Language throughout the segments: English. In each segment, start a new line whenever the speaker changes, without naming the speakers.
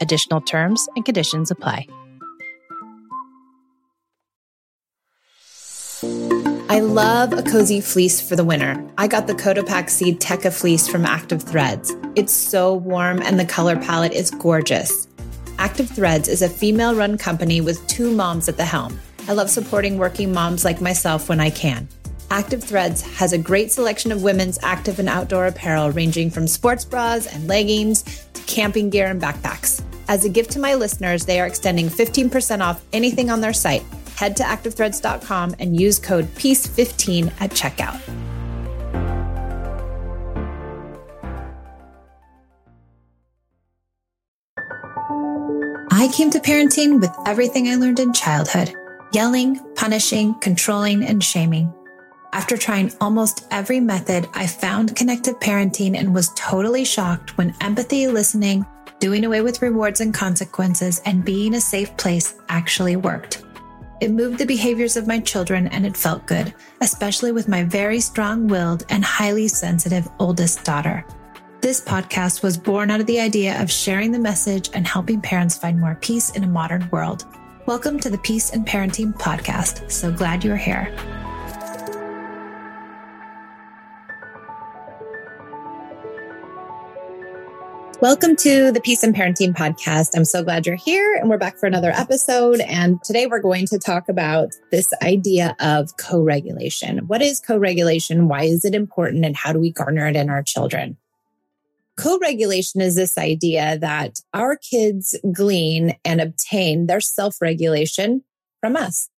Additional terms and conditions apply. I love a cozy fleece for the winter. I got the Cotopaxi Seed Teca fleece from Active Threads. It's so warm and the color palette is gorgeous. Active Threads is a female run company with two moms at the helm. I love supporting working moms like myself when I can. Active Threads has a great selection of women's active and outdoor apparel ranging from sports bras and leggings to camping gear and backpacks. As a gift to my listeners, they are extending 15% off anything on their site head to activethreads.com and use code PEACE15 at checkout. I came to parenting with everything I learned in childhood yelling, punishing, controlling, and shaming. After trying almost every method, I found connected parenting and was totally shocked when empathy, listening, doing away with rewards and consequences, and being a safe place actually worked. It moved the behaviors of my children and it felt good, especially with my very strong willed and highly sensitive oldest daughter. This podcast was born out of the idea of sharing the message and helping parents find more peace in a modern world. Welcome to the Peace and Parenting Podcast. So glad you're here. Welcome to the Peace and Parenting Podcast. I'm so glad you're here and we're back for another episode. And today we're going to talk about this idea of co regulation. What is co regulation? Why is it important? And how do we garner it in our children? Co regulation is this idea that our kids glean and obtain their self regulation from us.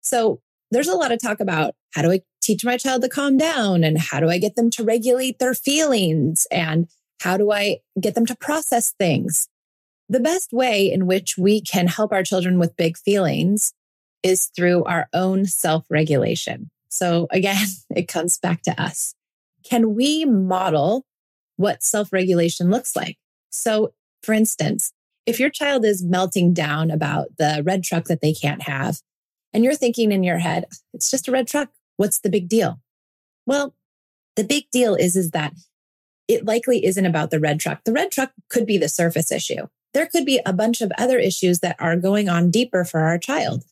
So there's a lot of talk about how do I teach my child to calm down and how do I get them to regulate their feelings and how do I get them to process things? The best way in which we can help our children with big feelings is through our own self regulation. So again, it comes back to us. Can we model what self regulation looks like? So, for instance, if your child is melting down about the red truck that they can't have, and you're thinking in your head, it's just a red truck. What's the big deal? Well, the big deal is, is that it likely isn't about the red truck. The red truck could be the surface issue. There could be a bunch of other issues that are going on deeper for our child.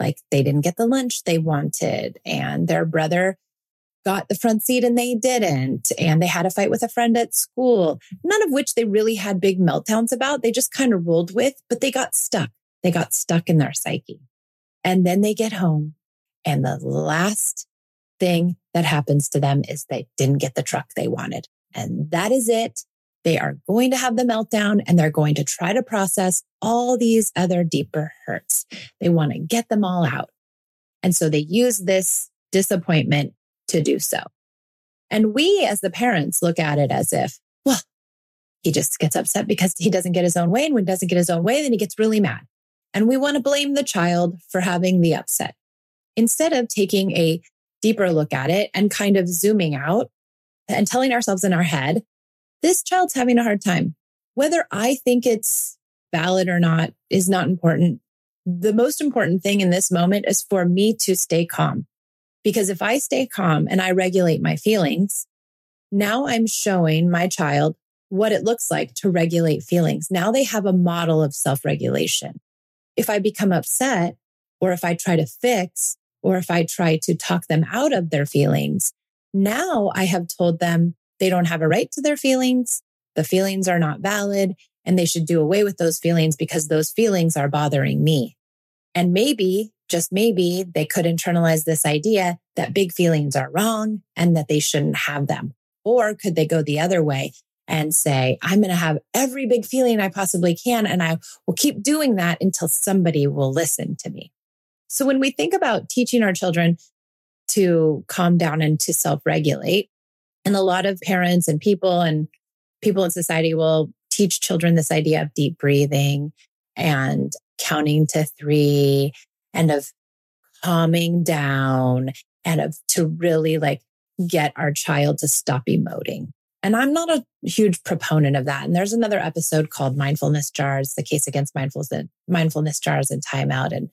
Like they didn't get the lunch they wanted and their brother got the front seat and they didn't. And they had a fight with a friend at school, none of which they really had big meltdowns about. They just kind of rolled with, but they got stuck. They got stuck in their psyche. And then they get home and the last thing that happens to them is they didn't get the truck they wanted. And that is it. They are going to have the meltdown and they're going to try to process all these other deeper hurts. They want to get them all out. And so they use this disappointment to do so. And we as the parents look at it as if, well, he just gets upset because he doesn't get his own way. And when he doesn't get his own way, then he gets really mad. And we want to blame the child for having the upset instead of taking a deeper look at it and kind of zooming out and telling ourselves in our head, this child's having a hard time. Whether I think it's valid or not is not important. The most important thing in this moment is for me to stay calm. Because if I stay calm and I regulate my feelings, now I'm showing my child what it looks like to regulate feelings. Now they have a model of self regulation. If I become upset or if I try to fix or if I try to talk them out of their feelings, now I have told them they don't have a right to their feelings. The feelings are not valid and they should do away with those feelings because those feelings are bothering me. And maybe, just maybe, they could internalize this idea that big feelings are wrong and that they shouldn't have them. Or could they go the other way and say, I'm going to have every big feeling I possibly can. And I will keep doing that until somebody will listen to me. So when we think about teaching our children to calm down and to self regulate, and a lot of parents and people and people in society will teach children this idea of deep breathing and counting to three and of calming down and of to really like get our child to stop emoting. And I'm not a huge proponent of that. And there's another episode called Mindfulness Jars, the case against mindfulness, mindfulness jars and timeout and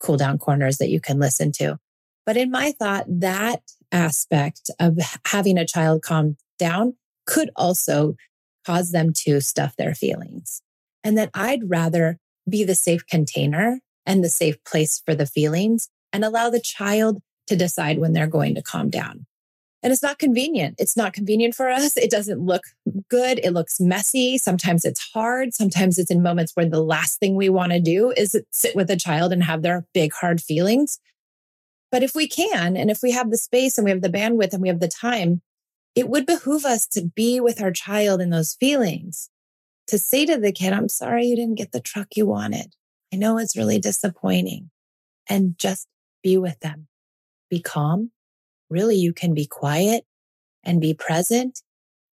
cool down corners that you can listen to. But in my thought, that aspect of having a child calm down could also cause them to stuff their feelings. And that I'd rather be the safe container and the safe place for the feelings and allow the child to decide when they're going to calm down. And it's not convenient. It's not convenient for us. It doesn't look good. It looks messy. Sometimes it's hard. Sometimes it's in moments where the last thing we want to do is sit with a child and have their big, hard feelings. But if we can, and if we have the space and we have the bandwidth and we have the time, it would behoove us to be with our child in those feelings, to say to the kid, I'm sorry you didn't get the truck you wanted. I know it's really disappointing and just be with them. Be calm. Really, you can be quiet and be present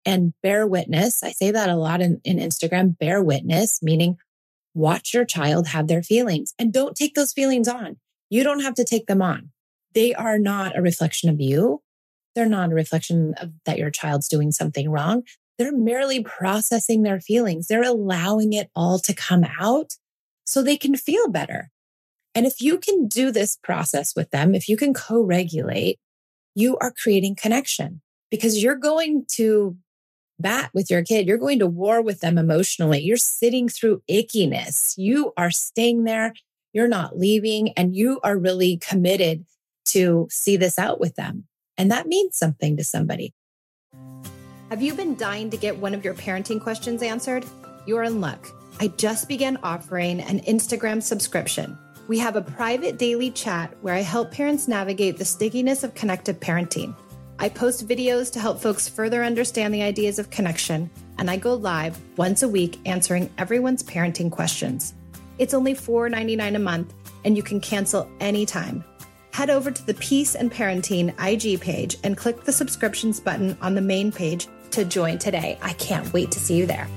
and bear witness. I say that a lot in, in Instagram, bear witness, meaning watch your child have their feelings and don't take those feelings on. You don't have to take them on. They are not a reflection of you. They're not a reflection of that your child's doing something wrong. They're merely processing their feelings. They're allowing it all to come out so they can feel better. And if you can do this process with them, if you can co regulate, you are creating connection because you're going to bat with your kid. You're going to war with them emotionally. You're sitting through ickiness. You are staying there. You're not leaving and you are really committed to see this out with them. And that means something to somebody.
Have you been dying to get one of your parenting questions answered? You're in luck. I just began offering an Instagram subscription. We have a private daily chat where I help parents navigate the stickiness of connected parenting. I post videos to help folks further understand the ideas of connection, and I go live once a week answering everyone's parenting questions. It's only $4.99 a month, and you can cancel anytime head over to the Peace and Parenting IG page and click the subscriptions button on the main page to join today. I can't wait to see you there.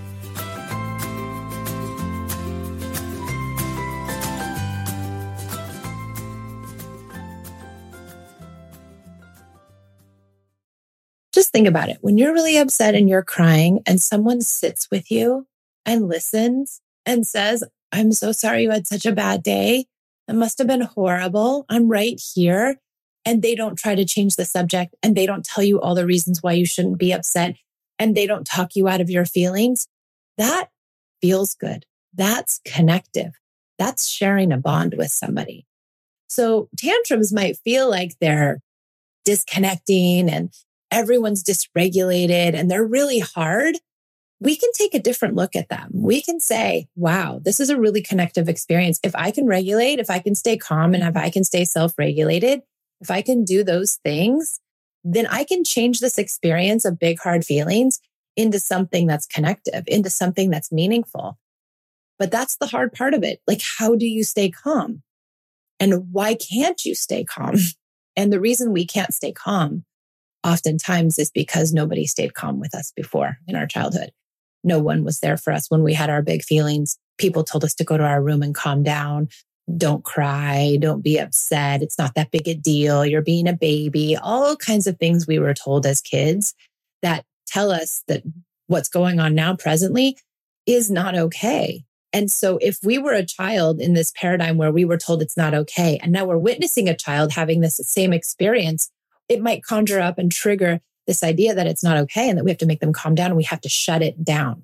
Just think about it. When you're really upset and you're crying and someone sits with you and listens and says, I'm so sorry you had such a bad day. It must have been horrible. I'm right here. And they don't try to change the subject and they don't tell you all the reasons why you shouldn't be upset and they don't talk you out of your feelings. That feels good. That's connective. That's sharing a bond with somebody. So tantrums might feel like they're disconnecting and everyone's dysregulated and they're really hard we can take a different look at them. We can say, wow, this is a really connective experience. If I can regulate, if I can stay calm and if I can stay self regulated, if I can do those things, then I can change this experience of big, hard feelings into something that's connective, into something that's meaningful. But that's the hard part of it. Like, how do you stay calm? And why can't you stay calm? And the reason we can't stay calm oftentimes is because nobody stayed calm with us before in our childhood no one was there for us when we had our big feelings. People told us to go to our room and calm down. Don't cry. Don't be upset. It's not that big a deal. You're being a baby. All kinds of things we were told as kids that tell us that what's going on now presently is not okay. And so if we were a child in this paradigm where we were told it's not okay, and now we're witnessing a child having this same experience, it might conjure up and trigger this idea that it's not okay and that we have to make them calm down and we have to shut it down,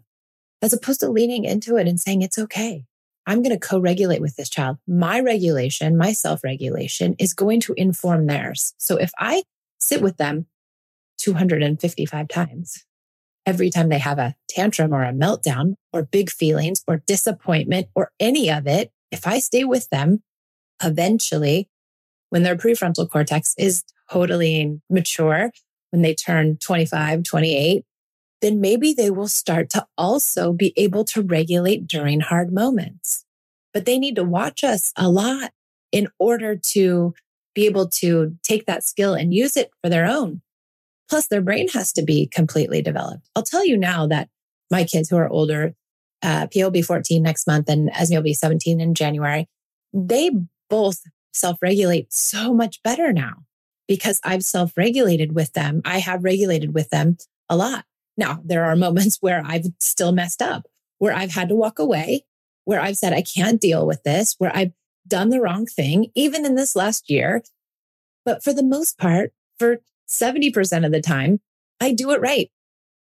as opposed to leaning into it and saying, it's okay. I'm going to co regulate with this child. My regulation, my self regulation is going to inform theirs. So if I sit with them 255 times, every time they have a tantrum or a meltdown or big feelings or disappointment or any of it, if I stay with them eventually, when their prefrontal cortex is totally mature, when they turn 25, 28, then maybe they will start to also be able to regulate during hard moments. But they need to watch us a lot in order to be able to take that skill and use it for their own. Plus, their brain has to be completely developed. I'll tell you now that my kids who are older, uh, Pio will be 14 next month and Esme will be 17 in January. They both self regulate so much better now because I've self regulated with them. I have regulated with them a lot. Now, there are moments where I've still messed up, where I've had to walk away, where I've said, I can't deal with this, where I've done the wrong thing, even in this last year. But for the most part, for 70% of the time, I do it right.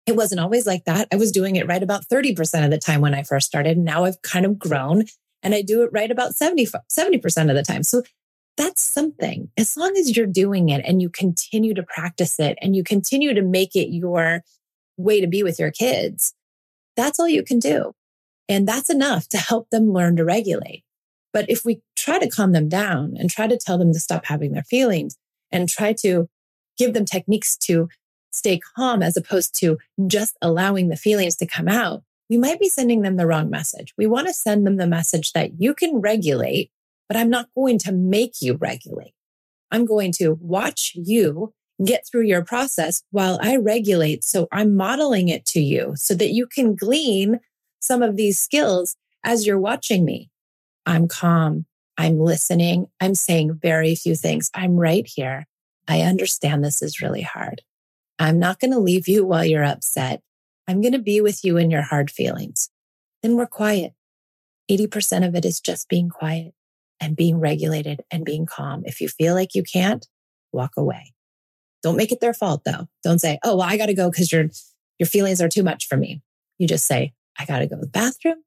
It wasn't always like that. I was doing it right about 30% of the time when I first started. Now I've kind of grown and I do it right about 70, 70% of the time. So that's something. As long as you're doing it and you continue to practice it and you continue to make it your way to be with your kids, that's all you can do. And that's enough to help them learn to regulate. But if we try to calm them down and try to tell them to stop having their feelings and try to give them techniques to stay calm as opposed to just allowing the feelings to come out, we might be sending them the wrong message. We want to send them the message that you can regulate, but I'm not going to make you regulate. I'm going to watch you get through your process while I regulate. So I'm modeling it to you so that you can glean some of these skills as you're watching me. I'm calm. I'm listening. I'm saying very few things. I'm right here. I understand this is really hard. I'm not going to leave you while you're upset. I'm going to be with you in your hard feelings. Then we're quiet. 80% of it is just being quiet and being regulated and being calm. If you feel like you can't, walk away. Don't make it their fault though. Don't say, Oh, well, I got to go because your, your feelings are too much for me. You just say, I got to go to the bathroom.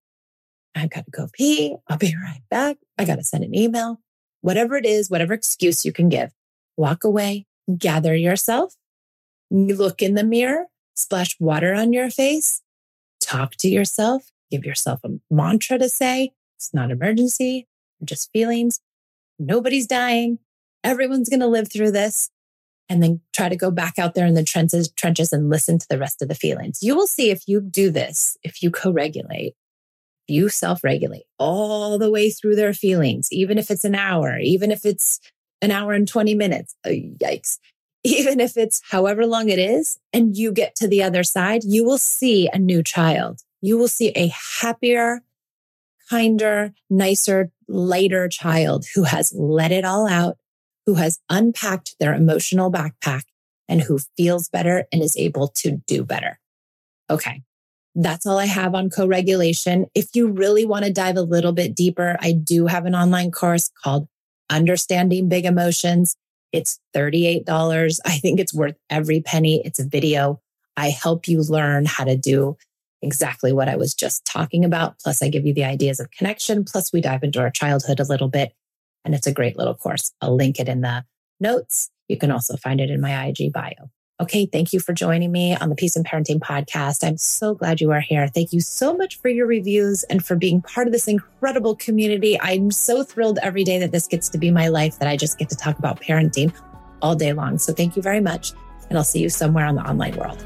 I've got to go pee. I'll be right back. I got to send an email. Whatever it is, whatever excuse you can give, walk away, gather yourself, look in the mirror, splash water on your face, talk to yourself, give yourself a mantra to say. It's not emergency, just feelings. Nobody's dying. Everyone's going to live through this. And then try to go back out there in the trenches, trenches and listen to the rest of the feelings. You will see if you do this, if you co-regulate, you self regulate all the way through their feelings, even if it's an hour, even if it's an hour and 20 minutes. Oh, yikes. Even if it's however long it is, and you get to the other side, you will see a new child. You will see a happier, kinder, nicer, lighter child who has let it all out, who has unpacked their emotional backpack, and who feels better and is able to do better. Okay. That's all I have on co regulation. If you really want to dive a little bit deeper, I do have an online course called Understanding Big Emotions. It's $38. I think it's worth every penny. It's a video. I help you learn how to do exactly what I was just talking about. Plus, I give you the ideas of connection. Plus, we dive into our childhood a little bit. And it's a great little course. I'll link it in the notes. You can also find it in my IG bio. Okay, thank you for joining me on the Peace and Parenting podcast. I'm so glad you are here. Thank you so much for your reviews and for being part of this incredible community. I'm so thrilled every day that this gets to be my life, that I just get to talk about parenting all day long. So thank you very much. And I'll see you somewhere on the online world.